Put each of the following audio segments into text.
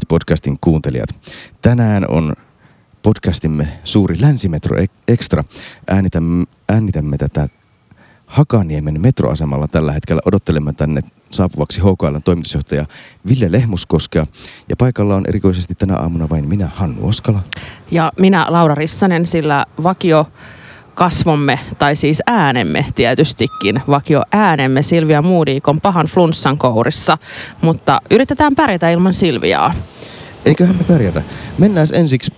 Rakkaat podcastin kuuntelijat. Tänään on podcastimme suuri Länsimetro Extra. Äänitämme, äänitämme tätä Hakaniemen metroasemalla tällä hetkellä. Odottelemme tänne saapuvaksi HKL toimitusjohtaja Ville Lehmuskoskea. Ja paikalla on erikoisesti tänä aamuna vain minä, Hannu Oskala. Ja minä, Laura Rissanen, sillä vakio kasvomme, tai siis äänemme tietystikin, vakio äänemme Silvia Moodiikon pahan flunssan kourissa, mutta yritetään pärjätä ilman Silviaa. Eiköhän me pärjätä. Mennään ensiksi,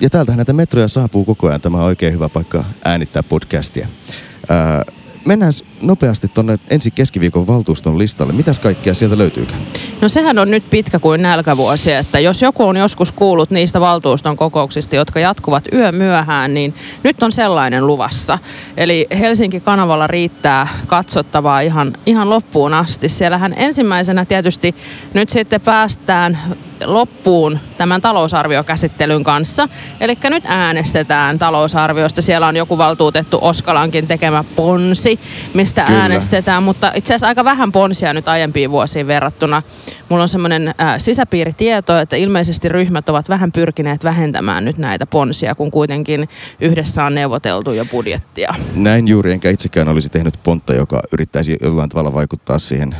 ja täältähän näitä metroja saapuu koko ajan, tämä on oikein hyvä paikka äänittää podcastia. Ää, mennään nopeasti tuonne ensi keskiviikon valtuuston listalle. Mitäs kaikkea sieltä löytyykään? No sehän on nyt pitkä kuin nälkävuosi, että jos joku on joskus kuullut niistä valtuuston kokouksista, jotka jatkuvat yö myöhään, niin nyt on sellainen luvassa. Eli Helsinki-kanavalla riittää katsottavaa ihan, ihan loppuun asti. Siellähän ensimmäisenä tietysti nyt sitten päästään loppuun tämän talousarviokäsittelyn kanssa. Eli nyt äänestetään talousarviosta. Siellä on joku valtuutettu Oskalankin tekemä ponsi, mistä Kyllä. äänestetään, mutta itse asiassa aika vähän ponsia nyt aiempiin vuosiin verrattuna. Mulla on semmoinen äh, sisäpiiritieto, että ilmeisesti ryhmät ovat vähän pyrkineet vähentämään nyt näitä ponsia, kun kuitenkin yhdessä on neuvoteltu jo budjettia. Näin juuri, enkä itsekään olisi tehnyt pontta, joka yrittäisi jollain tavalla vaikuttaa siihen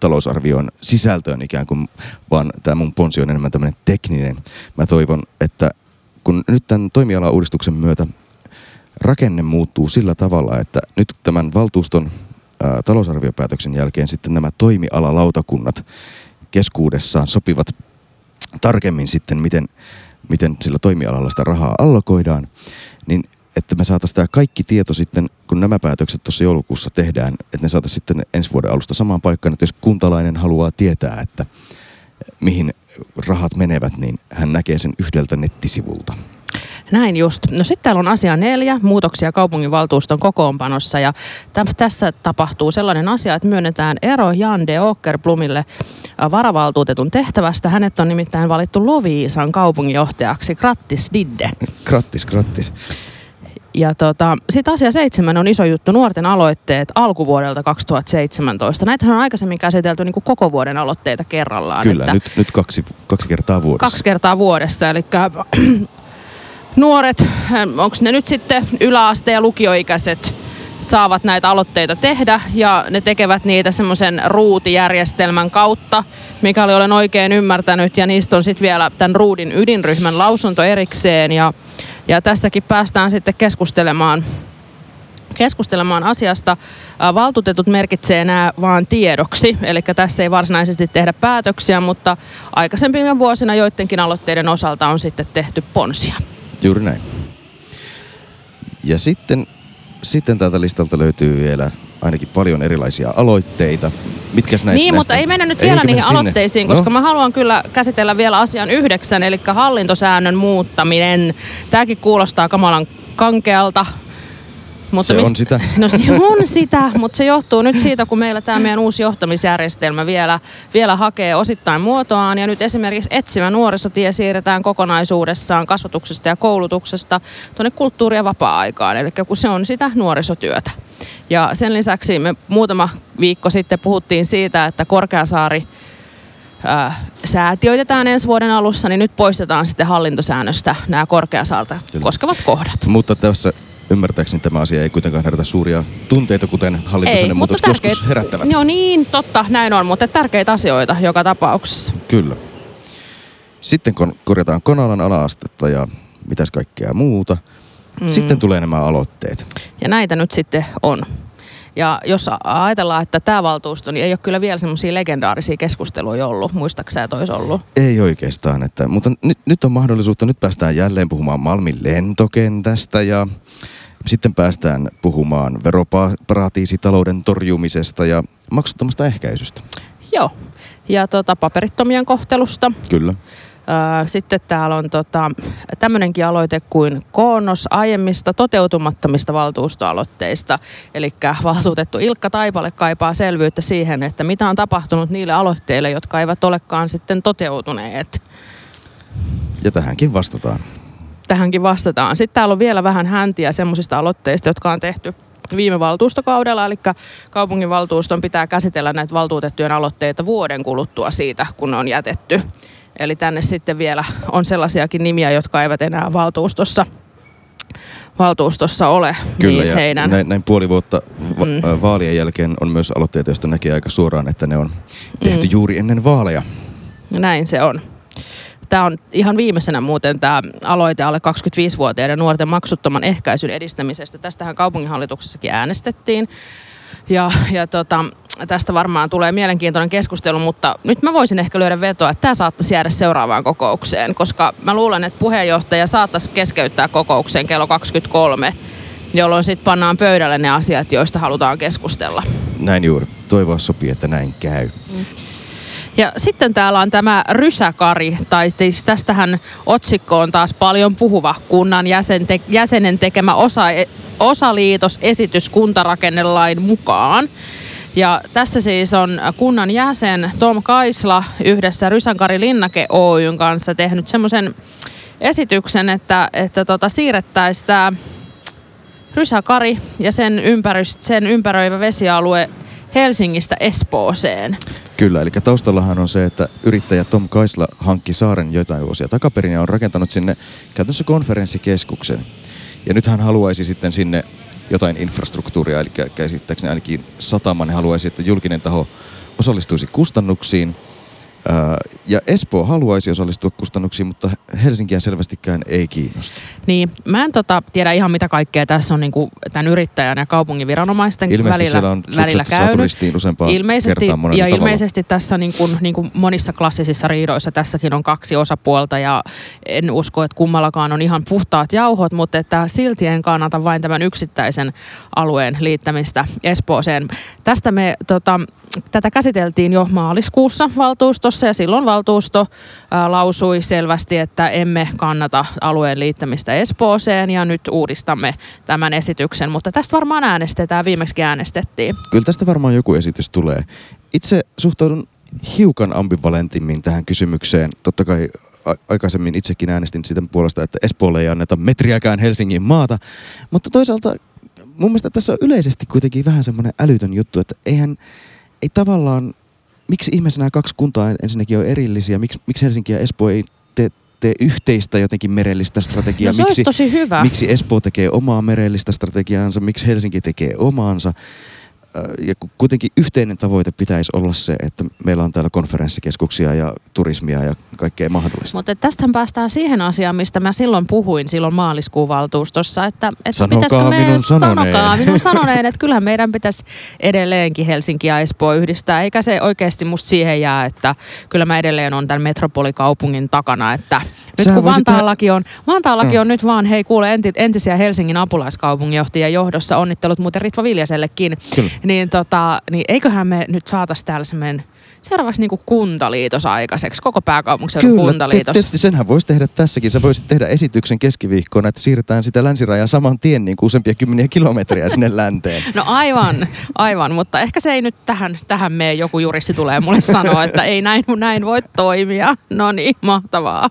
talousarvion sisältöön ikään kuin, vaan tämä mun ponsi on enemmän tämmöinen tekninen. Mä toivon, että kun nyt tämän toimiala-uudistuksen myötä rakenne muuttuu sillä tavalla, että nyt tämän valtuuston ää, talousarviopäätöksen jälkeen sitten nämä toimialalautakunnat keskuudessaan sopivat tarkemmin sitten, miten, miten sillä toimialalla sitä rahaa allokoidaan, niin että me saataisiin tämä kaikki tieto sitten, kun nämä päätökset tuossa joulukuussa tehdään, että ne saataisiin sitten ensi vuoden alusta samaan paikkaan, että jos kuntalainen haluaa tietää, että mihin rahat menevät, niin hän näkee sen yhdeltä nettisivulta. Näin just. No sitten täällä on asia neljä, muutoksia kaupunginvaltuuston kokoonpanossa ja täm, tässä tapahtuu sellainen asia, että myönnetään ero Jan de Åkerblomille varavaltuutetun tehtävästä. Hänet on nimittäin valittu Loviisan kaupunginjohtajaksi. Grattis Didde. Grattis, grattis. Ja tota, sitten asia seitsemän on iso juttu, nuorten aloitteet alkuvuodelta 2017. Näitähän on aikaisemmin käsitelty niin kuin koko vuoden aloitteita kerrallaan. Kyllä, että nyt, nyt kaksi, kaksi kertaa vuodessa. Kaksi kertaa vuodessa, eli nuoret, onko ne nyt sitten yläaste- ja lukioikäiset, saavat näitä aloitteita tehdä ja ne tekevät niitä semmoisen ruutijärjestelmän kautta, mikäli olen oikein ymmärtänyt ja niistä on sitten vielä tämän ruudin ydinryhmän lausunto erikseen ja ja tässäkin päästään sitten keskustelemaan keskustelemaan asiasta. Valtuutetut merkitsee nämä vaan tiedoksi, eli tässä ei varsinaisesti tehdä päätöksiä, mutta aikaisempina vuosina joidenkin aloitteiden osalta on sitten tehty ponsia. Juuri näin. Ja sitten, sitten tältä listalta löytyy vielä ainakin paljon erilaisia aloitteita. Mitkä näistä, niin, näistä? mutta ei mennä nyt vielä niihin sinne? aloitteisiin, koska no. mä haluan kyllä käsitellä vielä asian yhdeksän, eli hallintosäännön muuttaminen. Tämäkin kuulostaa kamalan kankealta, mutta se mist, on sitä. No se on sitä, mutta se johtuu nyt siitä, kun meillä tämä meidän uusi johtamisjärjestelmä vielä, vielä hakee osittain muotoaan. Ja nyt esimerkiksi etsivä nuorisotie siirretään kokonaisuudessaan kasvatuksesta ja koulutuksesta tuonne kulttuuri- ja vapaa-aikaan. Eli kun se on sitä nuorisotyötä. Ja sen lisäksi me muutama viikko sitten puhuttiin siitä, että Korkeasaari säätiöitetään ensi vuoden alussa, niin nyt poistetaan sitten hallintosäännöstä nämä Korkeasaarta koskevat kohdat. Mutta tässä ymmärtääkseni tämä asia ei kuitenkaan herätä suuria tunteita, kuten hallitusainen muutokset joskus herättävät. Joo niin, totta, näin on, mutta tärkeitä asioita joka tapauksessa. Kyllä. Sitten kun korjataan Konalan alaastetta ja mitäs kaikkea muuta. Mm. Sitten tulee nämä aloitteet. Ja näitä nyt sitten on. Ja jos ajatellaan, että tämä valtuusto, niin ei ole kyllä vielä semmoisia legendaarisia keskusteluja ollut. Muistaaksä, että olisi ollut? Ei oikeastaan. Että, mutta nyt, nyt on mahdollisuutta, nyt päästään jälleen puhumaan Malmin lentokentästä ja sitten päästään puhumaan veroparatiisitalouden torjumisesta ja maksuttomasta ehkäisystä. Joo, ja tota, paperittomien kohtelusta. Kyllä. Sitten täällä on tota, tämmöinenkin aloite kuin koonnos aiemmista toteutumattomista valtuustoaloitteista. Eli valtuutettu Ilkka Taipale kaipaa selvyyttä siihen, että mitä on tapahtunut niille aloitteille, jotka eivät olekaan sitten toteutuneet. Ja tähänkin vastataan. Tähänkin vastataan. Sitten täällä on vielä vähän häntiä semmoisista aloitteista, jotka on tehty viime valtuustokaudella, eli kaupunginvaltuuston pitää käsitellä näitä valtuutettujen aloitteita vuoden kuluttua siitä, kun ne on jätetty. Eli tänne sitten vielä on sellaisiakin nimiä, jotka eivät enää valtuustossa valtuustossa ole. Kyllä, niin ja heidän... näin, näin puoli vuotta va- mm. vaalien jälkeen on myös aloitteita, joista näkee aika suoraan, että ne on tehty mm. juuri ennen vaaleja. Näin se on. Tämä on ihan viimeisenä muuten tämä aloite alle 25-vuotiaiden nuorten maksuttoman ehkäisyn edistämisestä. Tästähän kaupunginhallituksessakin äänestettiin. Ja, ja tota, tästä varmaan tulee mielenkiintoinen keskustelu, mutta nyt mä voisin ehkä lyödä vetoa, että tämä saattaisi jäädä seuraavaan kokoukseen, koska mä luulen, että puheenjohtaja saattaisi keskeyttää kokoukseen kello 23, jolloin sitten pannaan pöydälle ne asiat, joista halutaan keskustella. Näin juuri. Toivoa sopii, että näin käy. Ja sitten täällä on tämä rysäkari, tai siis tästähän otsikko on taas paljon puhuva kunnan jäsen te- jäsenen tekemä osa, osaliitosesitys kuntarakennelain mukaan. Ja tässä siis on kunnan jäsen Tom Kaisla yhdessä Rysänkari Linnake Oyn kanssa tehnyt semmoisen esityksen, että, että tota, siirrettäisiin tämä Rysäkari ja sen, sen ympäröivä vesialue Helsingistä Espooseen. Kyllä, eli taustallahan on se, että yrittäjä Tom Kaisla hankki saaren joitain vuosia takaperin ja on rakentanut sinne käytännössä konferenssikeskuksen. Ja nyt hän haluaisi sitten sinne jotain infrastruktuuria, eli käsittääkseni ainakin sataman haluaisi, että julkinen taho osallistuisi kustannuksiin – ja Espoo haluaisi osallistua kustannuksiin, mutta Helsinkiä selvästikään ei kiinnosta. Niin, mä en tota, tiedä ihan mitä kaikkea tässä on niinku, tämän yrittäjän ja kaupungin viranomaisten ilmeisesti välillä, siellä on välillä käynyt. useampaan ilmeisesti, kertaan Ja tavalla. ilmeisesti tässä niin kuin, niin kuin monissa klassisissa riidoissa tässäkin on kaksi osapuolta ja en usko, että kummallakaan on ihan puhtaat jauhot, mutta että silti en kannata vain tämän yksittäisen alueen liittämistä Espooseen. Tästä me tota, tätä käsiteltiin jo maaliskuussa valtuustossa ja silloin valtuusto ää, lausui selvästi, että emme kannata alueen liittämistä Espooseen ja nyt uudistamme tämän esityksen, mutta tästä varmaan äänestetään, viimeksi äänestettiin. Kyllä tästä varmaan joku esitys tulee. Itse suhtaudun hiukan ambivalentimmin tähän kysymykseen. Totta kai aikaisemmin itsekin äänestin sitä puolesta, että Espoolle ei anneta metriäkään Helsingin maata, mutta toisaalta mun mielestä tässä on yleisesti kuitenkin vähän semmoinen älytön juttu, että eihän ei tavallaan, miksi ihmeessä nämä kaksi kuntaa ensinnäkin on erillisiä, miksi, miksi Helsinki ja Espoo ei tee, tee yhteistä jotenkin merellistä strategiaa, No se miksi, tosi hyvä. miksi Espoo tekee omaa merellistä strategiaansa, miksi Helsinki tekee omaansa. Ja ku- kuitenkin yhteinen tavoite pitäisi olla se, että meillä on täällä konferenssikeskuksia ja turismia ja kaikkea mahdollista. Mutta tästähän päästään siihen asiaan, mistä mä silloin puhuin silloin maaliskuun valtuustossa, että, että Sanokaa pitäisikö me, minun sanoneen. sanokaa minun sanoneen, että kyllähän meidän pitäisi edelleenkin Helsinki ja Espoo yhdistää, eikä se oikeasti musta siihen jää, että kyllä mä edelleen on tämän metropolikaupungin takana, että nyt Sähän kun Vantaallakin on, Vantaallakin Mm. on nyt vaan, hei kuule enti, entisiä Helsingin apulaiskaupunginjohtajia johdossa, onnittelut muuten Ritva Viljasellekin, Kyllä. Niin, tota, niin eiköhän me nyt saataisi täällä semmoinen seuraavaksi niin kuin kuntaliitos aikaiseksi, koko pääkaupunkiseudun Kyllä, kuntaliitos. tietysti senhän voisi tehdä tässäkin. Sä voisit tehdä esityksen keskiviikkona, että siirretään sitä länsirajaa saman tien niin kuin useampia kymmeniä kilometriä sinne länteen. No aivan, aivan, mutta ehkä se ei nyt tähän, tähän mene. Joku juristi tulee mulle sanoa, että ei näin, näin voi toimia. No niin, mahtavaa.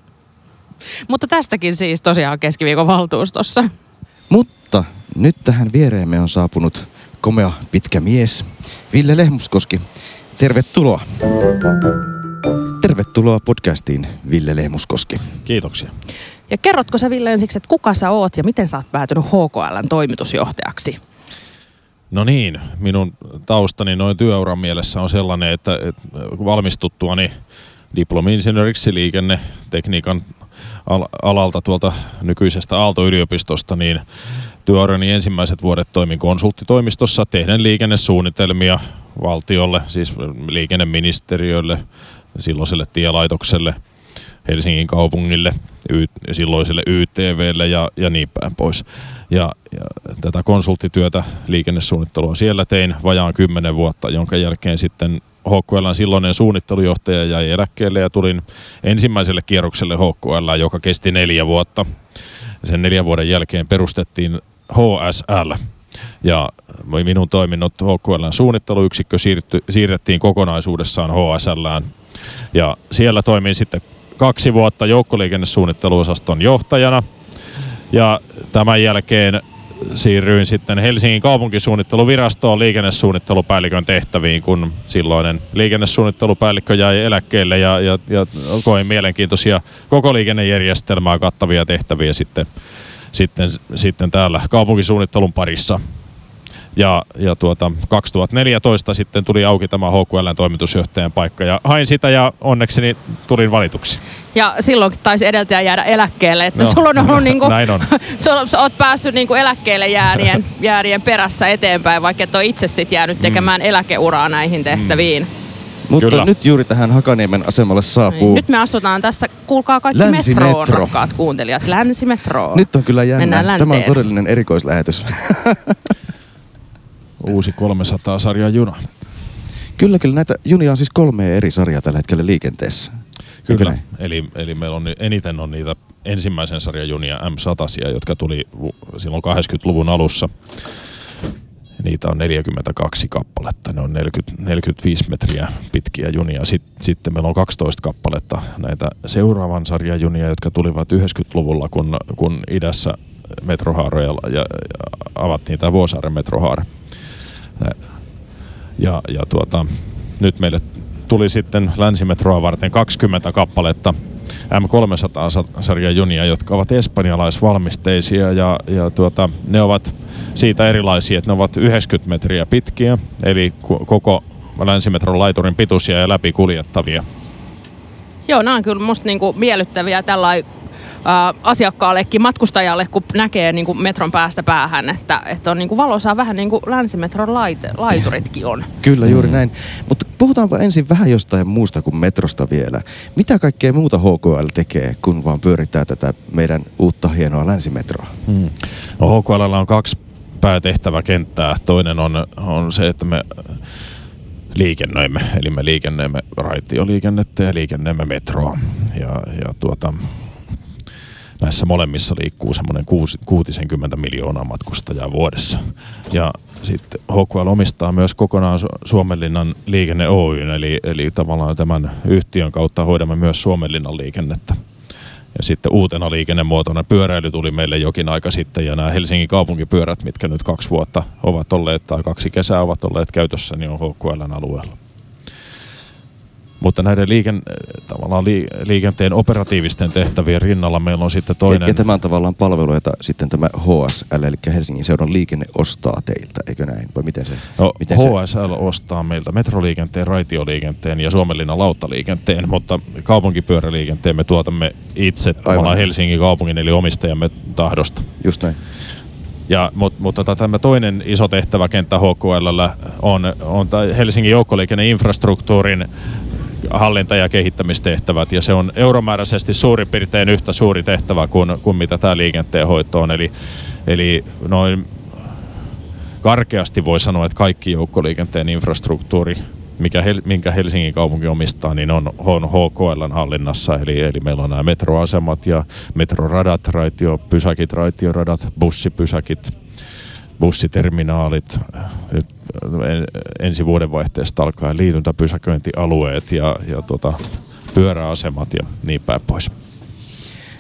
Mutta tästäkin siis tosiaan keskiviikon valtuustossa. Mutta nyt tähän viereemme on saapunut komea pitkä mies, Ville Lehmuskoski. Tervetuloa. Tervetuloa podcastiin, Ville Lehmuskoski. Kiitoksia. Ja kerrotko sä Ville ensiksi, että kuka sä oot ja miten sä oot päätynyt HKLn toimitusjohtajaksi? No niin, minun taustani noin työuran mielessä on sellainen, että, että valmistuttuani diplomi-insinööriksi liikennetekniikan al- alalta tuolta nykyisestä Aalto-yliopistosta, niin työurani ensimmäiset vuodet toimin konsulttitoimistossa tehden liikennesuunnitelmia valtiolle, siis liikenneministeriölle, silloiselle tielaitokselle, Helsingin kaupungille, y- silloiselle YTVlle ja, ja niin päin pois. Ja, ja tätä konsulttityötä, liikennesuunnittelua siellä tein vajaan kymmenen vuotta, jonka jälkeen sitten HKLn silloinen suunnittelujohtaja jäi eläkkeelle ja tulin ensimmäiselle kierrokselle HKL, joka kesti neljä vuotta. Sen neljän vuoden jälkeen perustettiin HSL, ja minun toiminnot HKLn suunnitteluyksikkö siirrettiin kokonaisuudessaan HSLään. Ja siellä toimin sitten kaksi vuotta joukkoliikennesuunnitteluosaston johtajana. Ja tämän jälkeen siirryin sitten Helsingin kaupunkisuunnitteluvirastoon liikennesuunnittelupäällikön tehtäviin, kun silloinen liikennesuunnittelupäällikkö jäi eläkkeelle ja, ja, ja koin mielenkiintoisia koko liikennejärjestelmää kattavia tehtäviä sitten, sitten, sitten täällä kaupunkisuunnittelun parissa. Ja, ja tuota, 2014 sitten tuli auki tämä HQLn toimitusjohtajan paikka ja hain sitä ja onneksi tulin valituksi. Ja silloin taisi edeltäjä jäädä eläkkeelle, että no, sulla on ollut niinku, näin on. sulla, sä oot päässyt niinku eläkkeelle jäärien, jäärien perässä eteenpäin, vaikka et ole itse sit jäänyt tekemään mm. eläkeuraa näihin tehtäviin. Mm. Mutta Kyllä. nyt juuri tähän Hakaniemen asemalle saapuu... Nyt me astutaan tässä, kuulkaa kaikki metroon, rakkaat kuuntelijat. Länsimetro. Nyt on kyllä jännä. Tämä on todellinen erikoislähetys. uusi 300-sarjan juna. Kyllä, kyllä. Näitä junia on siis kolme eri sarjaa tällä hetkellä liikenteessä. Kyllä, eli, eli meillä on eniten on niitä ensimmäisen sarjan junia M100, jotka tuli silloin 80-luvun alussa. Niitä on 42 kappaletta, ne on 40, 45 metriä pitkiä junia. Sitten, sitten meillä on 12 kappaletta näitä seuraavan sarjan junia, jotka tulivat 90-luvulla, kun, kun idässä metrohaaroja ja, ja avattiin tämä Vuosaaren metrohaara. Ja, ja tuota, nyt meille tuli sitten länsimetroa varten 20 kappaletta M300-sarjan junia, jotka ovat espanjalaisvalmisteisia ja, ja tuota, ne ovat siitä erilaisia, että ne ovat 90 metriä pitkiä, eli koko länsimetron laiturin pituisia ja läpikuljettavia. Joo, nämä on kyllä musta niinku miellyttäviä tällainen asiakkaallekin, matkustajalle, kun näkee niin kuin metron päästä päähän, että, että on niin kuin valosaa vähän niin kuin länsimetron laite, laituritkin on. Kyllä, juuri mm. näin. Mutta puhutaanpa ensin vähän jostain muusta kuin metrosta vielä. Mitä kaikkea muuta HKL tekee, kun vaan pyörittää tätä meidän uutta hienoa länsimetroa? Mm. No HKL on kaksi päätehtäväkenttää. Toinen on, on se, että me liikennöimme, eli me liikennöimme raitioliikennettä ja liikennöimme metroa. Ja, ja tuota, näissä molemmissa liikkuu semmoinen 60 miljoonaa matkustajaa vuodessa. Ja sitten HKL omistaa myös kokonaan Suomenlinnan liikenne Oy, eli, eli tavallaan tämän yhtiön kautta hoidamme myös Suomenlinnan liikennettä. Ja sitten uutena liikennemuotona pyöräily tuli meille jokin aika sitten ja nämä Helsingin kaupunkipyörät, mitkä nyt kaksi vuotta ovat olleet tai kaksi kesää ovat olleet käytössä, niin on HKLn alueella. Mutta näiden liiken, tavallaan li, liikenteen operatiivisten tehtävien rinnalla meillä on sitten toinen... Ja, ja tämä on tavallaan palvelu, jota sitten tämä HSL, eli Helsingin seudun liikenne ostaa teiltä, eikö näin? Vai miten se? No, miten HSL se? ostaa meiltä metroliikenteen, raitioliikenteen ja Suomenlinnan lauttaliikenteen, mutta kaupunkipyöräliikenteen me tuotamme itse tavallaan Helsingin kaupungin eli omistajamme tahdosta. Just näin. Ja, mutta mutta tota, tämä toinen iso tehtäväkenttä HKL on, on Helsingin joukkoliikenneinfrastruktuurin hallinta- ja kehittämistehtävät, ja se on euromääräisesti suurin piirtein yhtä suuri tehtävä kuin, kuin mitä tämä liikenteen hoito on. Eli, eli noin karkeasti voi sanoa, että kaikki joukkoliikenteen infrastruktuuri, mikä Hel- minkä Helsingin kaupunki omistaa, niin on, on HKLn hallinnassa. Eli, eli meillä on nämä metroasemat ja metroradat, raitiopysäkit, raitioradat, bussipysäkit, bussiterminaalit, ensi vuodenvaihteesta alkaen liityntäpysäköintialueet ja, ja tota, pyöräasemat ja niin päin pois.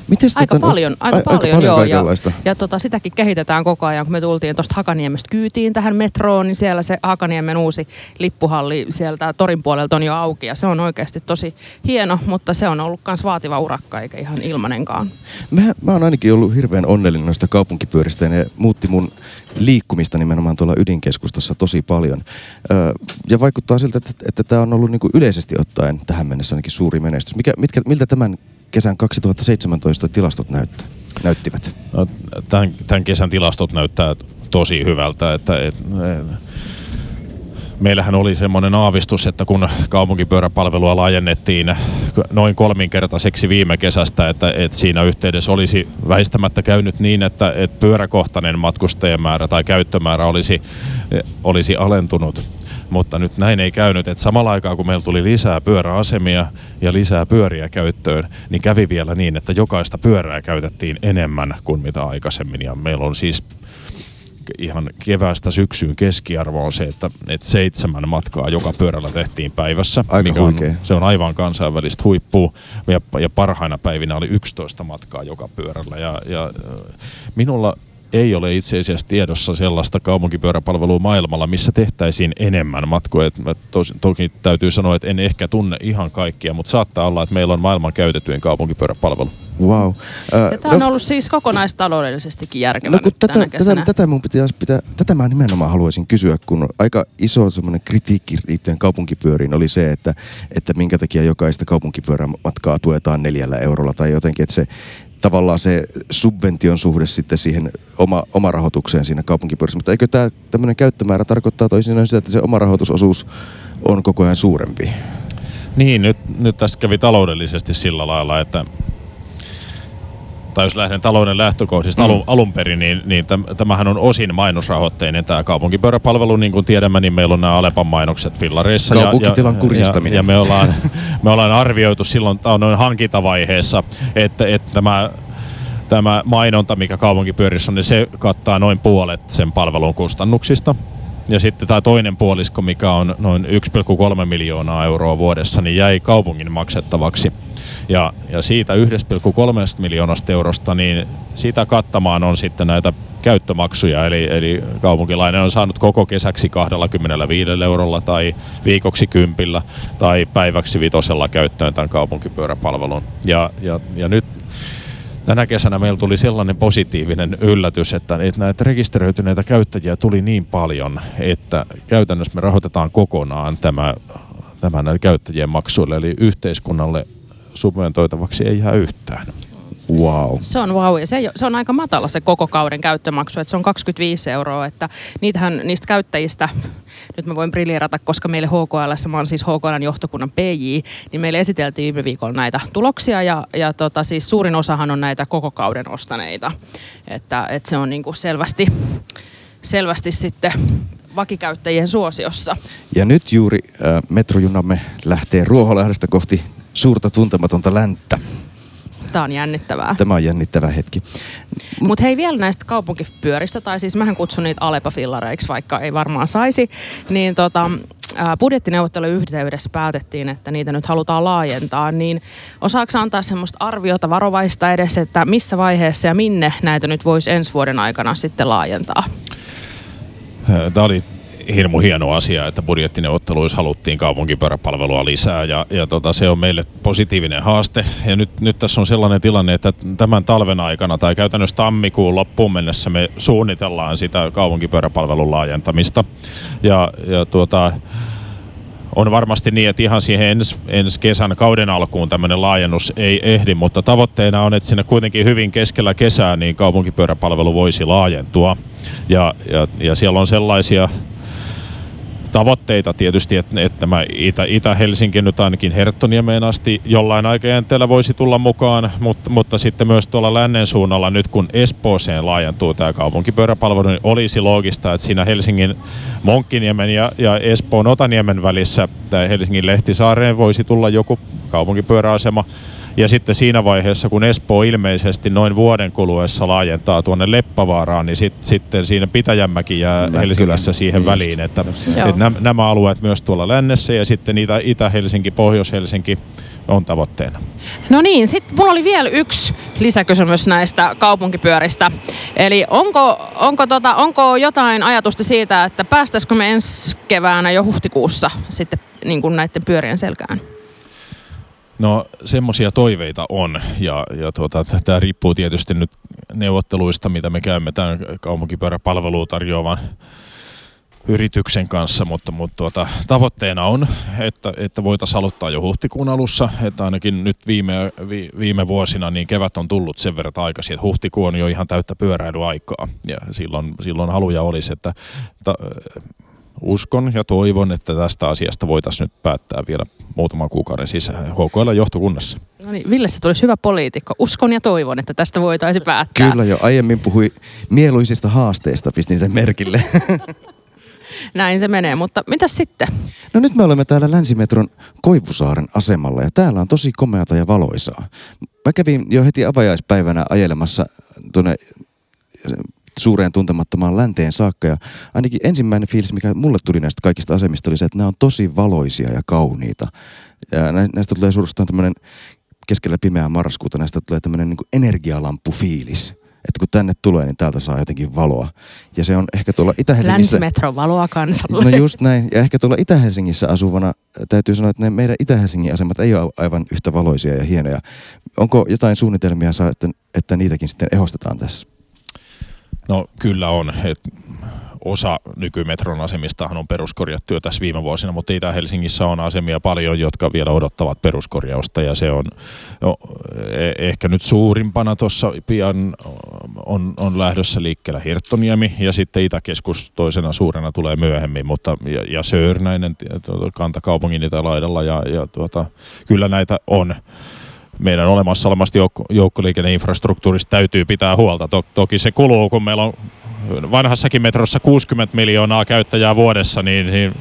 Mites aika, tota, paljon, aika, a, paljon, aika paljon, joo. Ja, ja tota, sitäkin kehitetään koko ajan. Kun me tultiin tuosta Hakaniemestä kyytiin tähän metroon, niin siellä se Hakaniemen uusi lippuhalli sieltä torin puolelta on jo auki. Ja se on oikeasti tosi hieno, mutta se on ollut myös vaativa urakka, eikä ihan ilmanenkaan. Mä, mä oon ainakin ollut hirveän onnellinen noista kaupunkipyöristä ja ne muutti mun liikkumista nimenomaan tuolla ydinkeskustassa tosi paljon. Öö, ja vaikuttaa siltä, että, että tämä on ollut niinku yleisesti ottaen tähän mennessä ainakin suuri menestys. Mikä, mitkä, miltä tämän kesän 2017 tilastot näyttää, näyttivät? No, tämän, tämän kesän tilastot näyttää tosi hyvältä, että et, et, meillähän oli semmoinen aavistus, että kun kaupunkipyöräpalvelua laajennettiin noin kolminkertaiseksi viime kesästä, että, että siinä yhteydessä olisi väistämättä käynyt niin, että, että pyöräkohtainen matkustajamäärä tai käyttömäärä olisi, olisi alentunut. Mutta nyt näin ei käynyt, että samalla aikaa kun meillä tuli lisää pyöräasemia ja lisää pyöriä käyttöön, niin kävi vielä niin, että jokaista pyörää käytettiin enemmän kuin mitä aikaisemmin. Ja meillä on siis ihan keväästä syksyyn keskiarvo on se, että, että seitsemän matkaa joka pyörällä tehtiin päivässä. Aika mikä on, se on aivan kansainvälistä huippua. Ja, ja parhaina päivinä oli 11 matkaa joka pyörällä. Ja, ja minulla ei ole itse asiassa tiedossa sellaista kaupunkipyöräpalvelua maailmalla, missä tehtäisiin enemmän matkoja. tos, toki täytyy sanoa, että en ehkä tunne ihan kaikkia, mutta saattaa olla, että meillä on maailman käytetyin kaupunkipyöräpalvelu. Wow. Ja tämä on no, ollut siis kokonaistaloudellisestikin järkevä no, kun tätä, tätä, tätä, mun pitäisi pitää, tätä mä nimenomaan haluaisin kysyä, kun aika iso semmoinen kritiikki liittyen kaupunkipyöriin oli se, että, että minkä takia jokaista kaupunkipyörämatkaa tuetaan neljällä eurolla tai jotenkin, että se tavallaan se subvention suhde sitten siihen oma, oma rahoitukseen siinä kaupunkipyörissä. Mutta eikö tämä tämmöinen käyttömäärä tarkoittaa toisinaan sitä, että se oma rahoitusosuus on koko ajan suurempi? Niin, nyt, nyt tässä kävi taloudellisesti sillä lailla, että tai jos lähden talouden lähtökohdista mm. alun, alun perin, niin, niin tämähän on osin mainosrahoitteinen tämä kaupunkipyöräpalvelu. Niin kuin tiedämme, niin meillä on nämä Alepan mainokset fillareissa. Kaupunkitilan kurjistaminen. Ja, ja me, ollaan, me ollaan arvioitu silloin on noin hankintavaiheessa, että, että tämä tämä mainonta, mikä kaupunkipyörissä on, niin se kattaa noin puolet sen palvelun kustannuksista. Ja sitten tämä toinen puolisko, mikä on noin 1,3 miljoonaa euroa vuodessa, niin jäi kaupungin maksettavaksi. Ja, ja siitä 1,3 miljoonasta eurosta, niin sitä kattamaan on sitten näitä käyttömaksuja, eli, eli kaupunkilainen on saanut koko kesäksi 25 eurolla tai viikoksi kympillä tai päiväksi vitosella käyttöön tämän kaupunkipyöräpalvelun. Ja, ja, ja nyt tänä kesänä meillä tuli sellainen positiivinen yllätys, että, näitä rekisteröityneitä käyttäjiä tuli niin paljon, että käytännössä me rahoitetaan kokonaan tämä, tämä näiden käyttäjien maksuille, eli yhteiskunnalle subventoitavaksi ei jää yhtään. Wow. Se on wow. Ja se, se on aika matala se koko kauden käyttömaksu, että se on 25 euroa. Että niitähän niistä käyttäjistä, nyt mä voin briljeerata, koska meille HKL, mä olen siis HKLn johtokunnan PJ, niin meille esiteltiin viime viikolla näitä tuloksia ja, ja tota, siis suurin osahan on näitä koko kauden ostaneita. Että, että se on niin kuin selvästi, selvästi sitten vakikäyttäjien suosiossa. Ja nyt juuri äh, metrojunamme lähtee Ruoholahdesta kohti suurta tuntematonta länttä. Tämä on jännittävää. Tämä on jännittävä hetki. Mutta hei vielä näistä kaupunkipyöristä, tai siis mähän kutsun niitä Alepa-fillareiksi, vaikka ei varmaan saisi, niin tota, budjettineuvottelujen yhteydessä päätettiin, että niitä nyt halutaan laajentaa, niin osaako antaa semmoista arviota varovaista edes, että missä vaiheessa ja minne näitä nyt voisi ensi vuoden aikana sitten laajentaa? Tämä oli hirmu hieno asia, että budjettineuvotteluissa haluttiin kaupunkipyöräpalvelua lisää ja, ja tota, se on meille positiivinen haaste. Ja nyt, nyt tässä on sellainen tilanne, että tämän talven aikana tai käytännössä tammikuun loppuun mennessä me suunnitellaan sitä kaupunkipyöräpalvelun laajentamista. Ja, ja tuota, on varmasti niin, että ihan siihen ens, kesän kauden alkuun tämmöinen laajennus ei ehdi, mutta tavoitteena on, että sinne kuitenkin hyvin keskellä kesää niin kaupunkipyöräpalvelu voisi laajentua. Ja, ja, ja siellä on sellaisia tavoitteita tietysti, että, että tämä Itä, Itä-Helsinki nyt ainakin Herttoniemeen asti jollain aikajänteellä voisi tulla mukaan, mutta, mutta sitten myös tuolla lännen suunnalla nyt kun Espooseen laajentuu tämä kaupunkipyöräpalvelu, niin olisi loogista, että siinä Helsingin Monkkiniemen ja, ja Espoon Otaniemen välissä tämä Helsingin Lehtisaareen voisi tulla joku kaupunkipyöräasema, ja sitten siinä vaiheessa, kun Espoo ilmeisesti noin vuoden kuluessa laajentaa tuonne Leppävaaraan, niin sit, sitten siinä Pitäjämäki jää Helsingissä siihen just, väliin. Että, että nämä, nämä alueet myös tuolla lännessä ja sitten Itä, Itä-Helsinki, Pohjois-Helsinki on tavoitteena. No niin, sitten mulla oli vielä yksi lisäkysymys näistä kaupunkipyöristä. Eli onko, onko, tota, onko jotain ajatusta siitä, että päästäisikö me ensi keväänä jo huhtikuussa sitten niin kuin näiden pyörien selkään? No semmoisia toiveita on ja, ja tuota, tämä riippuu tietysti nyt neuvotteluista, mitä me käymme tämän kaupunkipyöräpalvelua tarjoavan yrityksen kanssa, mutta, mutta tuota, tavoitteena on, että, että voitaisiin aloittaa jo huhtikuun alussa, että ainakin nyt viime, vi, viime vuosina niin kevät on tullut sen verran aikaisin, että huhtikuu on jo ihan täyttä pyöräilyaikaa. Ja silloin, silloin haluja olisi, että ta, uskon ja toivon, että tästä asiasta voitaisiin nyt päättää vielä muutaman kuukauden sisään HKL johtokunnassa. No niin, Ville, se tulisi hyvä poliitikko. Uskon ja toivon, että tästä voitaisiin päättää. Kyllä jo aiemmin puhui mieluisista haasteista, pistin sen merkille. Näin se menee, mutta mitä sitten? No nyt me olemme täällä Länsimetron Koivusaaren asemalla ja täällä on tosi komeata ja valoisaa. Mä kävin jo heti avajaispäivänä ajelemassa tuonne suureen tuntemattomaan länteen saakka. Ja ainakin ensimmäinen fiilis, mikä mulle tuli näistä kaikista asemista, oli se, että nämä on tosi valoisia ja kauniita. Ja näistä tulee suorastaan tämmöinen keskellä pimeää marraskuuta, näistä tulee tämmöinen niin energialamppufiilis. että kun tänne tulee, niin täältä saa jotenkin valoa. Ja se on ehkä tuolla Itä-Helsingissä... Länsimetro valoa kansalle. No just näin. Ja ehkä tuolla Itä-Helsingissä asuvana täytyy sanoa, että ne meidän Itä-Helsingin asemat ei ole aivan yhtä valoisia ja hienoja. Onko jotain suunnitelmia, että, että niitäkin sitten ehostetaan tässä? No kyllä on. Et osa nykymetron asemistahan on peruskorjattu jo tässä viime vuosina, mutta Itä-Helsingissä on asemia paljon, jotka vielä odottavat peruskorjausta ja se on jo, e- ehkä nyt suurimpana tuossa pian on, on lähdössä liikkeellä Hirttoniemi ja sitten Itäkeskus toisena suurena tulee myöhemmin, mutta ja, ja Söörnäinen kantakaupungin itälaidalla ja, ja tuota, kyllä näitä on meidän olemassa olemasta joukko, joukkoliikenneinfrastruktuurista täytyy pitää huolta. toki se kuluu, kun meillä on vanhassakin metrossa 60 miljoonaa käyttäjää vuodessa, niin, niin,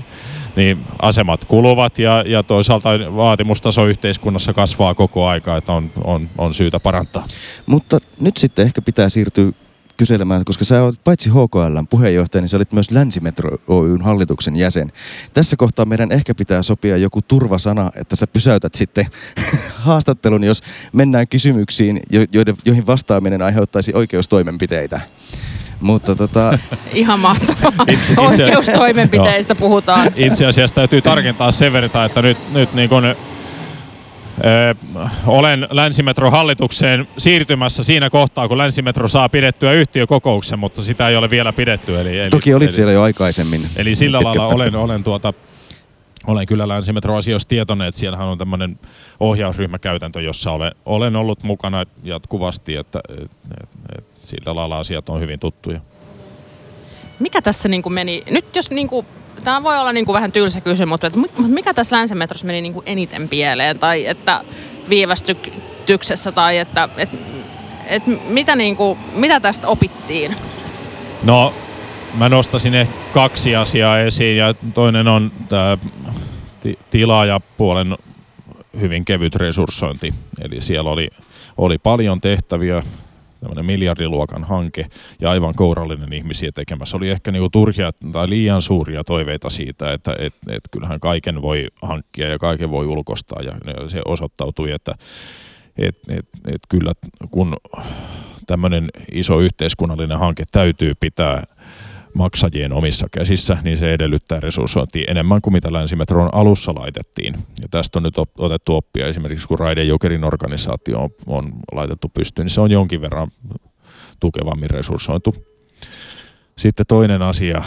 niin asemat kuluvat ja, ja toisaalta vaatimustaso yhteiskunnassa kasvaa koko aika, että on, on, on syytä parantaa. Mutta nyt sitten ehkä pitää siirtyä kyselemään, koska sä olet paitsi HKLn puheenjohtaja, niin sä olit myös Länsimetro Oyn hallituksen jäsen. Tässä kohtaa meidän ehkä pitää sopia joku turvasana, että sä pysäytät sitten haastattelun, jos mennään kysymyksiin, joiden, joihin vastaaminen aiheuttaisi oikeustoimenpiteitä. Mutta tota... Ihan mahtavaa. Itse, itse, Oikeustoimenpiteistä puhutaan. Itse asiassa täytyy tarkentaa sen verran, että nyt, nyt niin kun, olen Länsimetron hallitukseen siirtymässä siinä kohtaa, kun Länsimetro saa pidettyä yhtiökokouksen, mutta sitä ei ole vielä pidetty. Eli, eli, Toki olit eli, siellä jo aikaisemmin. Eli sillä lailla olen, olen tuota, olen kyllä länsimetro-asioista tietoinen, että siellähän on tämmöinen ohjausryhmäkäytäntö, jossa olen, olen ollut mukana jatkuvasti, että et, et, et, sillä lailla asiat on hyvin tuttuja. Mikä tässä niin kuin meni, nyt jos niin kuin, tämä voi olla niin kuin vähän tylsä kysymys, mutta mikä tässä länsimetrossa meni niin kuin eniten pieleen tai että viivästyksessä tai että, että, että mitä, niin kuin, mitä tästä opittiin? No mä nostasin kaksi asiaa esiin ja toinen on tämä tilaajapuolen hyvin kevyt resurssointi. Eli siellä oli, oli paljon tehtäviä, tämmöinen miljardiluokan hanke ja aivan kourallinen ihmisiä tekemässä. Oli ehkä niinku turhia tai liian suuria toiveita siitä, että et, et kyllähän kaiken voi hankkia ja kaiken voi ulkostaa ja se osoittautui, että et, et, et kyllä kun tämmöinen iso yhteiskunnallinen hanke täytyy pitää maksajien omissa käsissä, niin se edellyttää resurssointia enemmän kuin mitä Länsimetron alussa laitettiin. Ja tästä on nyt otettu oppia esimerkiksi, kun Raide Jokerin organisaatio on, laitettu pystyyn, niin se on jonkin verran tukevammin resurssointu. Sitten toinen asia,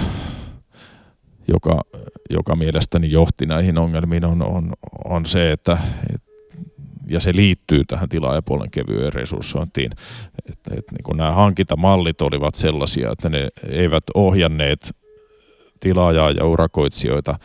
joka, joka mielestäni johti näihin ongelmiin, on, on, on se, että, että ja se liittyy tähän tilaajapuolen kevyen resurssointiin. Että, että niin nämä hankintamallit olivat sellaisia, että ne eivät ohjanneet tilaajaa ja urakoitsijoita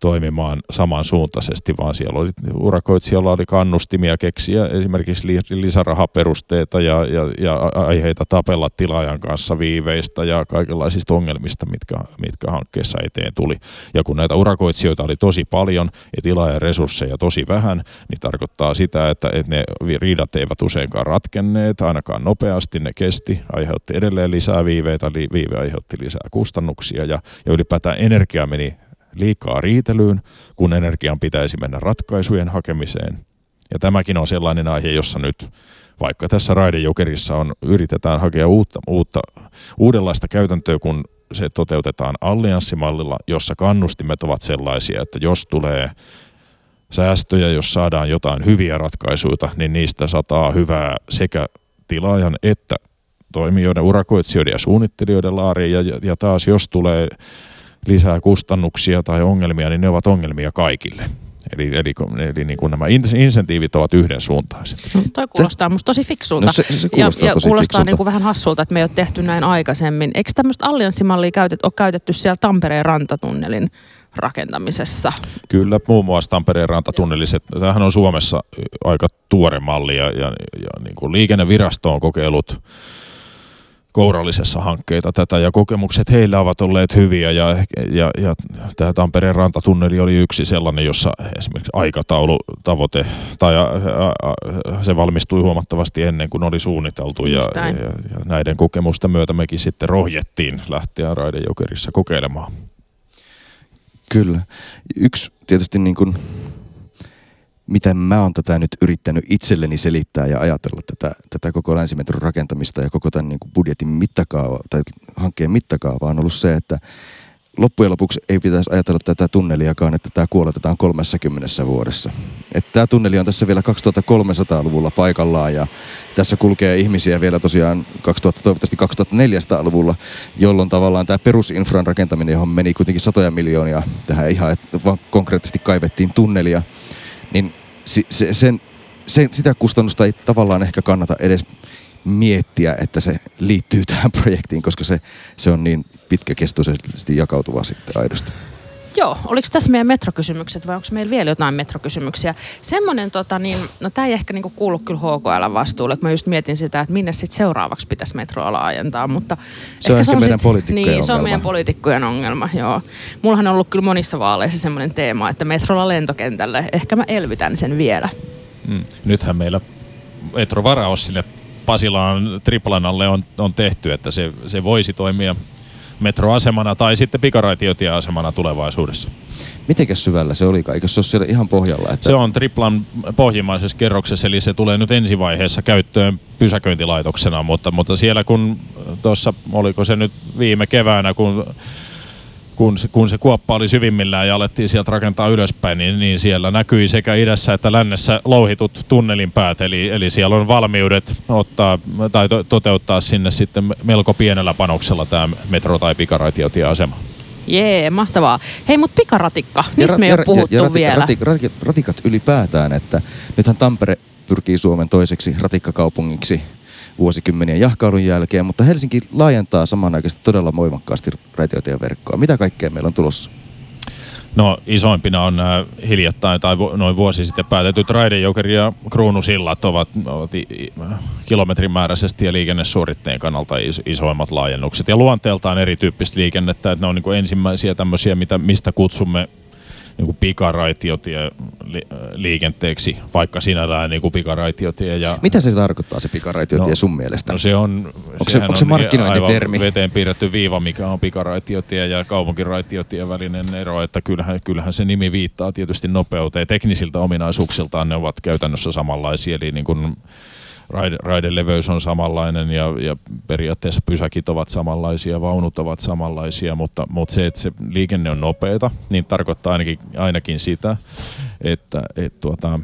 toimimaan samansuuntaisesti, vaan siellä oli urakoitsijalla oli kannustimia keksiä esimerkiksi lisärahaperusteita ja, ja, ja aiheita tapella tilaajan kanssa viiveistä ja kaikenlaisista ongelmista, mitkä, mitkä hankkeessa eteen tuli. Ja kun näitä urakoitsijoita oli tosi paljon ja tilaajan resursseja tosi vähän, niin tarkoittaa sitä, että, että ne riidat eivät useinkaan ratkenneet, ainakaan nopeasti ne kesti, aiheutti edelleen lisää viiveitä, viive aiheutti lisää kustannuksia ja, ja ylipäätään energia meni liikaa riitelyyn, kun energian pitäisi mennä ratkaisujen hakemiseen. Ja tämäkin on sellainen aihe, jossa nyt vaikka tässä raidejokerissa on, yritetään hakea uutta, uutta, uudenlaista käytäntöä, kun se toteutetaan allianssimallilla, jossa kannustimet ovat sellaisia, että jos tulee säästöjä, jos saadaan jotain hyviä ratkaisuja, niin niistä sataa hyvää sekä tilaajan että toimijoiden, urakoitsijoiden ja suunnittelijoiden laariin. Ja, ja taas jos tulee lisää kustannuksia tai ongelmia, niin ne ovat ongelmia kaikille. Eli, eli, eli niin kuin nämä insentiivit ovat yhdensuuntaiset. No, toi kuulostaa musta tosi fiksulta. No se, se kuulostaa ja, tosi ja kuulostaa fiksulta. niin kuin vähän hassulta, että me ei ole tehty näin aikaisemmin. Eikö tämmöistä allianssimallia käytet, ole käytetty siellä Tampereen rantatunnelin rakentamisessa? Kyllä, muun muassa Tampereen rantatunneliset. Tämähän on Suomessa aika tuore malli ja, ja, ja niin kuin liikennevirasto on kokeillut kourallisessa hankkeita tätä ja kokemukset heillä ovat olleet hyviä ja, ja, ja tämä Tampereen rantatunneli oli yksi sellainen, jossa esimerkiksi aikataulu, tavoite tai a, a, se valmistui huomattavasti ennen kuin oli suunniteltu ja, ja, ja näiden kokemusten myötä mekin sitten rohjettiin lähteä Raidejokerissa kokeilemaan. Kyllä. Yksi tietysti niin kuin miten mä oon tätä nyt yrittänyt itselleni selittää ja ajatella tätä, tätä koko länsimetron rakentamista ja koko tämän niin kuin budjetin mittakaava tai hankkeen mittakaava on ollut se, että loppujen lopuksi ei pitäisi ajatella tätä tunneliakaan, että tämä kuoletetaan 30 vuodessa. Että tämä tunneli on tässä vielä 2300-luvulla paikallaan ja tässä kulkee ihmisiä vielä tosiaan 2000, toivottavasti 2400-luvulla, jolloin tavallaan tämä perusinfran rakentaminen, johon meni kuitenkin satoja miljoonia tähän ihan, että vaan konkreettisesti kaivettiin tunnelia, niin se, se, sen, sen, sitä kustannusta ei tavallaan ehkä kannata edes miettiä, että se liittyy tähän projektiin, koska se, se on niin pitkäkestoisesti jakautuva sitten aidosti. Joo, oliko tässä meidän metrokysymykset vai onko meillä vielä jotain metrokysymyksiä? Semmoinen, tota, niin, no tämä ei ehkä niinku kuulu kyllä HKL vastuulle, kun mä just mietin sitä, että minne sitten seuraavaksi pitäisi metroa laajentaa, mutta... Se on ehkä, ehkä meidän poliitikkojen Niin, ongelma. se on meidän poliitikkojen ongelma, joo. Mullahan on ollut kyllä monissa vaaleissa semmoinen teema, että metrolla lentokentälle, ehkä mä elvytän sen vielä. Mm. Nythän meillä metrovaraus sinne Pasilaan Triplanalle on, on tehty, että se, se voisi toimia metroasemana tai sitten pikaraitiotieasemana tulevaisuudessa. Mitenkäs syvällä se oli? Eikö se ole siellä ihan pohjalla? Että... Se on Triplan pohjimmaisessa kerroksessa, eli se tulee nyt ensivaiheessa käyttöön pysäköintilaitoksena, mutta, mutta siellä kun tuossa, oliko se nyt viime keväänä, kun kun se, kun se kuoppa oli syvimmillään ja alettiin sieltä rakentaa ylöspäin, niin, niin siellä näkyi sekä idässä että lännessä louhitut tunnelin päät. Eli, eli siellä on valmiudet ottaa tai to, toteuttaa sinne sitten melko pienellä panoksella tämä metro- tai pikaraitiotieasema. Jee, mahtavaa. Hei, mutta pikaratikka, niistä me ei ole puhuttu ja, ja rati, vielä. Rati, rati, ratikat ylipäätään, että nythän Tampere pyrkii Suomen toiseksi ratikkakaupungiksi vuosikymmenien jahkailun jälkeen, mutta Helsinki laajentaa samanaikaisesti todella voimakkaasti raitiotieverkkoa. Mitä kaikkea meillä on tulossa? No isoimpina on nämä hiljattain tai noin vuosi sitten päätetyt Raidejokeri ja Kruunusillat ovat, ovat kilometrimääräisesti ja liikennesuoritteen kannalta is, isoimmat laajennukset. Ja luonteeltaan erityyppistä liikennettä, että ne on niin ensimmäisiä tämmöisiä, mitä, mistä kutsumme niin kuin pikaraitiotie li, liikenteeksi, vaikka sinällään niin kuin pikaraitiotie. Ja, Mitä se tarkoittaa se pikaraitiotie No, sun mielestä? No se on, Onko se- onko se on markkinointitermi? aivan veteen piirretty viiva, mikä on pikaraitiotie ja kaupunkiraitiotie välinen ero, että kyllähän, kyllähän se nimi viittaa tietysti nopeuteen. Teknisiltä ominaisuuksiltaan ne ovat käytännössä samanlaisia, eli niin kuin raide, raideleveys on samanlainen ja, ja periaatteessa pysäkit ovat samanlaisia, vaunut ovat samanlaisia, mutta, mutta se, että se liikenne on nopeata, niin tarkoittaa ainakin, ainakin sitä, että et tuota,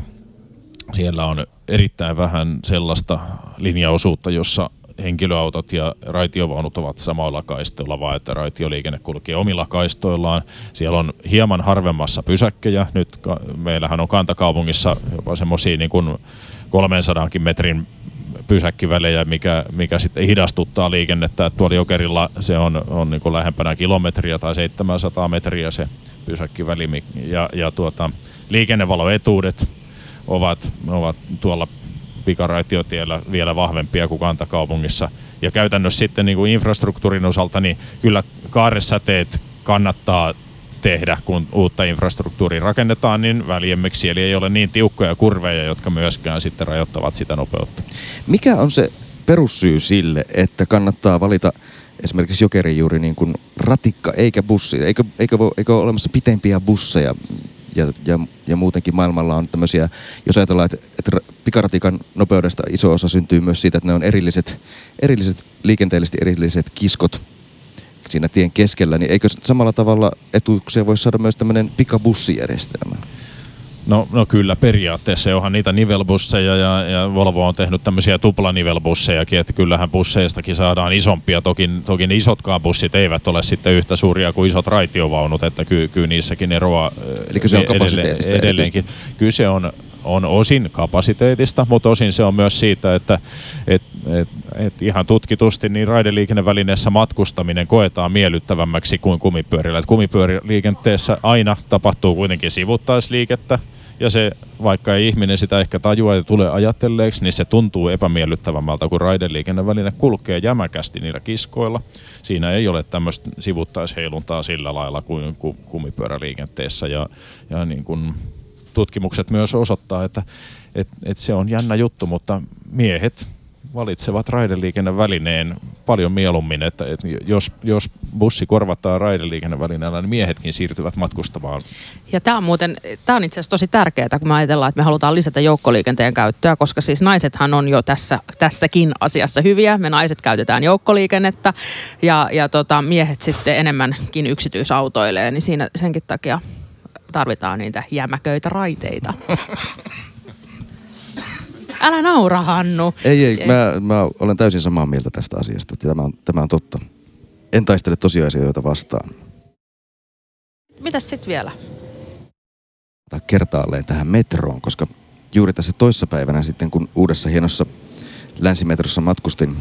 siellä on erittäin vähän sellaista linjaosuutta, jossa henkilöautot ja raitiovaunut ovat samoilla kaistoilla, vaan että raitioliikenne kulkee omilla kaistoillaan. Siellä on hieman harvemmassa pysäkkejä. Nyt meillähän on kantakaupungissa jopa semmoisia niin kuin 300 metrin pysäkkivälejä, mikä, mikä sitten hidastuttaa liikennettä. Että tuolla Jokerilla se on, on niin kuin lähempänä kilometriä tai 700 metriä se pysäkkiväli. Ja, ja tuota, liikennevaloetuudet ovat, ovat tuolla pikaraitiotiellä vielä vahvempia kuin kantakaupungissa. Ja käytännössä sitten niin kuin infrastruktuurin osalta, niin kyllä kaaressateet kannattaa tehdä, kun uutta infrastruktuuria rakennetaan, niin väljemmiksi, eli ei ole niin tiukkoja kurveja, jotka myöskään sitten rajoittavat sitä nopeutta. Mikä on se perussyy sille, että kannattaa valita esimerkiksi Jokerin juuri niin kuin ratikka eikä bussi? Eikö, eikö, vo- eikö ole olemassa pitempiä busseja ja, ja, ja muutenkin maailmalla on tämmöisiä, jos ajatellaan, että, että ra- pikaratikan nopeudesta iso osa syntyy myös siitä, että ne on erilliset, erilliset liikenteellisesti erilliset kiskot siinä tien keskellä, niin eikö samalla tavalla etuuksia voi saada myös tämmöinen pikabussijärjestelmä? No, no kyllä, periaatteessa onhan niitä nivelbusseja ja, ja Volvo on tehnyt tämmöisiä tuplanivelbussejakin, että kyllähän busseistakin saadaan isompia. Toki, toki ne isotkaan bussit eivät ole sitten yhtä suuria kuin isot raitiovaunut, että ky, kyllä niissäkin eroa Eli kyse on edelleen- kapasiteetista edelleenkin. Kyse on, on osin kapasiteetista, mutta osin se on myös siitä, että et, et, et ihan tutkitusti niin raideliikennevälineessä matkustaminen koetaan miellyttävämmäksi kuin kumipyörillä. Et kumipyöriliikenteessä aina tapahtuu kuitenkin sivuttaisliikettä, ja se, vaikka ei ihminen sitä ehkä tajua ja tule ajatelleeksi, niin se tuntuu epämiellyttävämmältä, kun raideliikenneväline kulkee jämäkästi niillä kiskoilla. Siinä ei ole tämmöistä sivuttaisheiluntaa sillä lailla kuin ku- kumipyöräliikenteessä. Ja, ja niin kuin tutkimukset myös osoittaa, että et, et se on jännä juttu, mutta miehet valitsevat raideliikennevälineen paljon mieluummin, että, että jos, jos bussi korvataan raideliikennevälineellä, niin miehetkin siirtyvät matkustamaan. Ja tämä on muuten, tämä on itse asiassa tosi tärkeää, kun me ajatellaan, että me halutaan lisätä joukkoliikenteen käyttöä, koska siis naisethan on jo tässä, tässäkin asiassa hyviä. Me naiset käytetään joukkoliikennettä ja, ja tota, miehet sitten enemmänkin yksityisautoilee, niin siinä senkin takia tarvitaan niitä jämäköitä raiteita. Älä naura, Hannu. Ei, ei, mä, mä olen täysin samaa mieltä tästä asiasta, tämä on, tämä on totta. En taistele tosiasioita vastaan. Mitäs sitten vielä? Tai kertaalleen tähän metroon, koska juuri tässä toissapäivänä sitten, kun uudessa hienossa länsimetrossa matkustin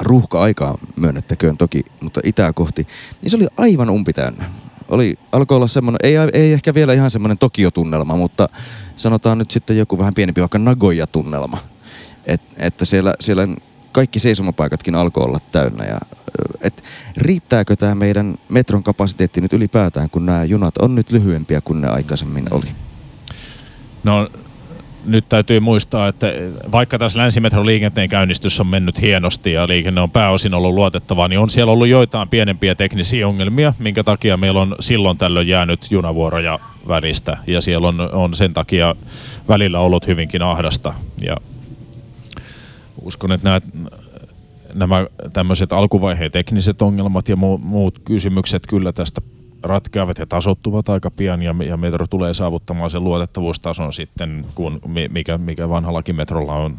ruuhka-aikaa myönnettäköön toki, mutta itää kohti, niin se oli aivan umpitäynnä. Oli, alkoi olla semmoinen, ei, ei ehkä vielä ihan semmoinen Tokio-tunnelma, mutta sanotaan nyt sitten joku vähän pienempi, vaikka Nagoya-tunnelma. Et, että siellä, siellä kaikki seisomapaikatkin alkoi olla täynnä. Ja, et, riittääkö tämä meidän metron kapasiteetti nyt ylipäätään, kun nämä junat on nyt lyhyempiä kuin ne aikaisemmin oli? No nyt täytyy muistaa, että vaikka tässä länsimetron liikenteen käynnistys on mennyt hienosti ja liikenne on pääosin ollut luotettavaa, niin on siellä ollut joitain pienempiä teknisiä ongelmia, minkä takia meillä on silloin tällöin jäänyt junavuoroja välistä ja siellä on, on sen takia välillä ollut hyvinkin ahdasta. Ja uskon, että nämä, nämä tämmöiset alkuvaiheen tekniset ongelmat ja muut kysymykset kyllä tästä ratkeavat ja tasottuvat aika pian ja, ja metro tulee saavuttamaan sen luotettavuustason sitten, kun, mikä, mikä vanhallakin metrolla on,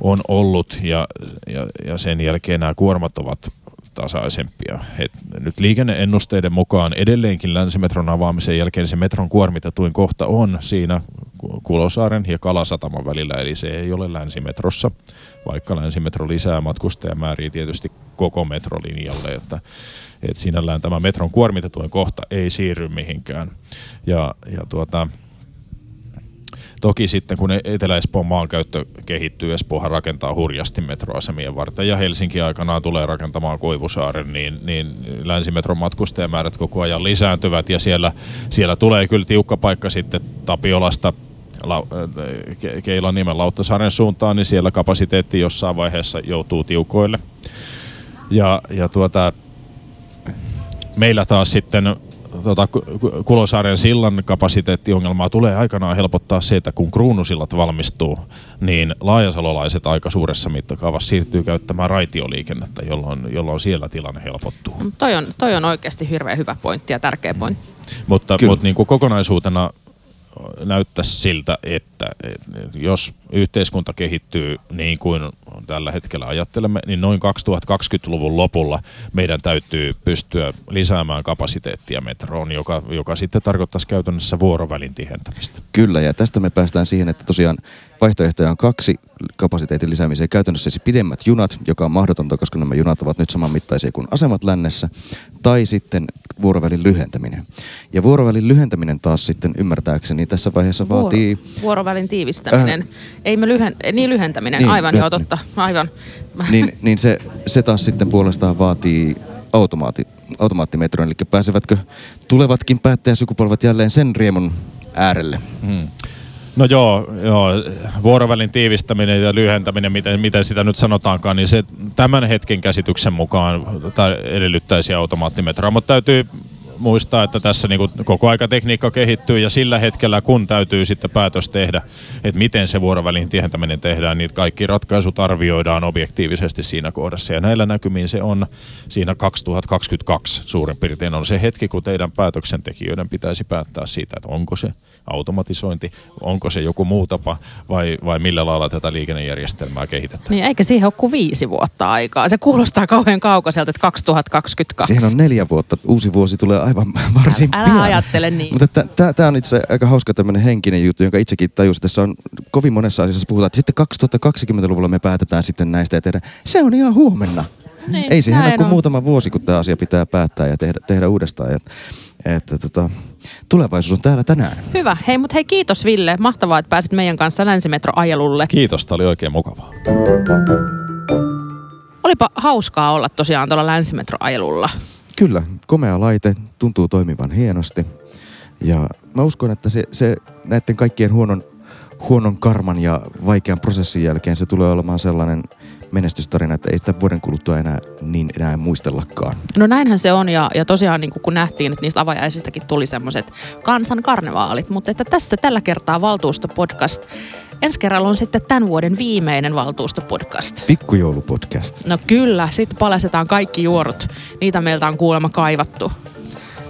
on ollut ja, ja, ja sen jälkeen nämä kuormat ovat tasaisempia. Et nyt liikenneennusteiden mukaan edelleenkin länsimetron avaamisen jälkeen se metron kuormitetuin kohta on siinä Kulosaaren ja Kalasataman välillä, eli se ei ole länsimetrossa, vaikka länsimetro lisää matkustajamääriä tietysti koko metrolinjalle, että, että sinällään tämä metron kuormitetuin kohta ei siirry mihinkään. Ja, ja tuota, Toki sitten kun Etelä-Espoon maankäyttö kehittyy, Espoohan rakentaa hurjasti metroasemien varten ja Helsinki aikanaan tulee rakentamaan Koivusaaren, niin, niin länsimetron matkustajamäärät koko ajan lisääntyvät ja siellä, siellä tulee kyllä tiukka paikka sitten Tapiolasta la, Keilan nimen Lauttasaaren suuntaan, niin siellä kapasiteetti jossain vaiheessa joutuu tiukoille. Ja, ja tuota, meillä taas sitten tota, Kulosaaren sillan kapasiteettiongelmaa tulee aikanaan helpottaa se, että kun kruunusillat valmistuu, niin laajasalolaiset aika suuressa mittakaavassa siirtyy käyttämään raitioliikennettä, jolloin, jolloin siellä tilanne helpottuu. Toi on, toi on oikeasti hirveän hyvä pointti ja tärkeä pointti. Mutta, mutta niin kuin kokonaisuutena näyttäisi siltä, että, jos yhteiskunta kehittyy niin kuin tällä hetkellä ajattelemme, niin noin 2020-luvun lopulla meidän täytyy pystyä lisäämään kapasiteettia metroon, joka, joka sitten tarkoittaisi käytännössä vuorovälin tihentämistä. Kyllä, ja tästä me päästään siihen, että tosiaan vaihtoehtoja on kaksi kapasiteetin lisäämiseen. Käytännössä siis pidemmät junat, joka on mahdotonta, koska nämä junat ovat nyt samanmittaisia kuin asemat lännessä, tai sitten vuorovälin lyhentäminen. Ja vuorovälin lyhentäminen taas sitten ymmärtääkseni tässä vaiheessa Vuoro, vaatii... Vuorovälin tiivistäminen. Äh, Ei me lyhen, niin lyhentäminen, niin, aivan joo totta, aivan. Niin, niin se, se taas sitten puolestaan vaatii automaati, automaattimetron, eli pääsevätkö tulevatkin päättäjäsukupolvet jälleen sen riemun äärelle? Hmm. No joo, joo, vuorovälin tiivistäminen ja lyhentäminen, miten, miten sitä nyt sanotaankaan, niin se tämän hetken käsityksen mukaan edellyttäisi automaattimetroa, mutta täytyy muistaa, että tässä niin kuin koko aika tekniikka kehittyy ja sillä hetkellä, kun täytyy sitten päätös tehdä, että miten se vuorovälin tihentäminen tehdään, niin kaikki ratkaisut arvioidaan objektiivisesti siinä kohdassa. Ja näillä näkymiin se on siinä 2022 suurin piirtein on se hetki, kun teidän päätöksentekijöiden pitäisi päättää siitä, että onko se automatisointi, onko se joku muu tapa vai, vai millä lailla tätä liikennejärjestelmää kehitetään. Niin eikä siihen ole kuin viisi vuotta aikaa. Se kuulostaa kauhean kaukaiselta, että 2022. Siihen on neljä vuotta. Uusi vuosi tulee aivan varsin älä, pian. Ajattele niin. Mutta tämä on itse aika hauska tämmöinen henkinen juttu, jonka itsekin tajusin. Tässä on kovin monessa asiassa puhutaan, että sitten 2020-luvulla me päätetään sitten näistä ja tehdä. Se on ihan huomenna. Niin, Ei siihen ole kuin muutama vuosi, kun tämä asia pitää päättää ja tehdä, tehdä uudestaan. Ja, että tota, tulevaisuus on täällä tänään. Hyvä. Hei, mutta hei kiitos Ville. Mahtavaa, että pääsit meidän kanssa länsimetroajelulle. Kiitos, tämä oli oikein mukavaa. Olipa hauskaa olla tosiaan tuolla länsimetroajelulla. Kyllä, komea laite, tuntuu toimivan hienosti. Ja mä uskon, että se, se näiden kaikkien huonon, huonon karman ja vaikean prosessin jälkeen se tulee olemaan sellainen menestystarina, että ei sitä vuoden kuluttua enää niin enää muistellakaan. No näinhän se on ja, ja tosiaan niin kun nähtiin, että niistä avajaisistakin tuli semmoiset kansan karnevaalit, mutta että tässä tällä kertaa valtuustopodcast. Ensi kerralla on sitten tämän vuoden viimeinen valtuustopodcast. Pikkujoulupodcast. No kyllä, sitten paljastetaan kaikki juorut. Niitä meiltä on kuulemma kaivattu.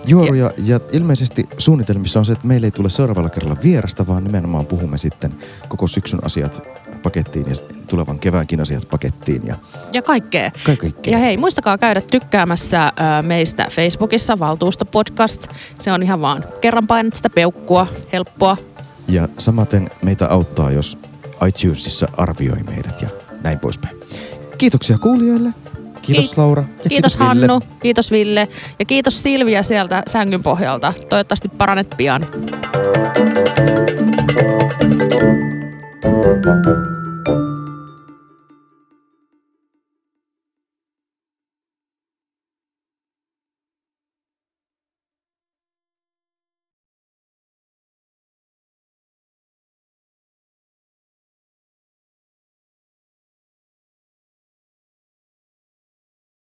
Juoruja ja ilmeisesti suunnitelmissa on se, että meillä ei tule seuraavalla kerralla vierasta, vaan nimenomaan puhumme sitten koko syksyn asiat pakettiin ja tulevan keväänkin asiat pakettiin ja Ja kaikkea. kai kaikkea. Ja hei, muistakaa käydä tykkäämässä äh, meistä Facebookissa Valtuustopodcast. Se on ihan vaan kerran painat sitä peukkua, helppoa. Ja samaten meitä auttaa, jos iTunesissa arvioi meidät ja näin poispäin. Kiitoksia kuulijoille. Kiitos Kiit- Laura. Ja Kiitos, Ville. Hannu, kiitos Ville ja kiitos Silvia sieltä sängyn pohjalta. Toivottavasti paranet pian. Thank you. Música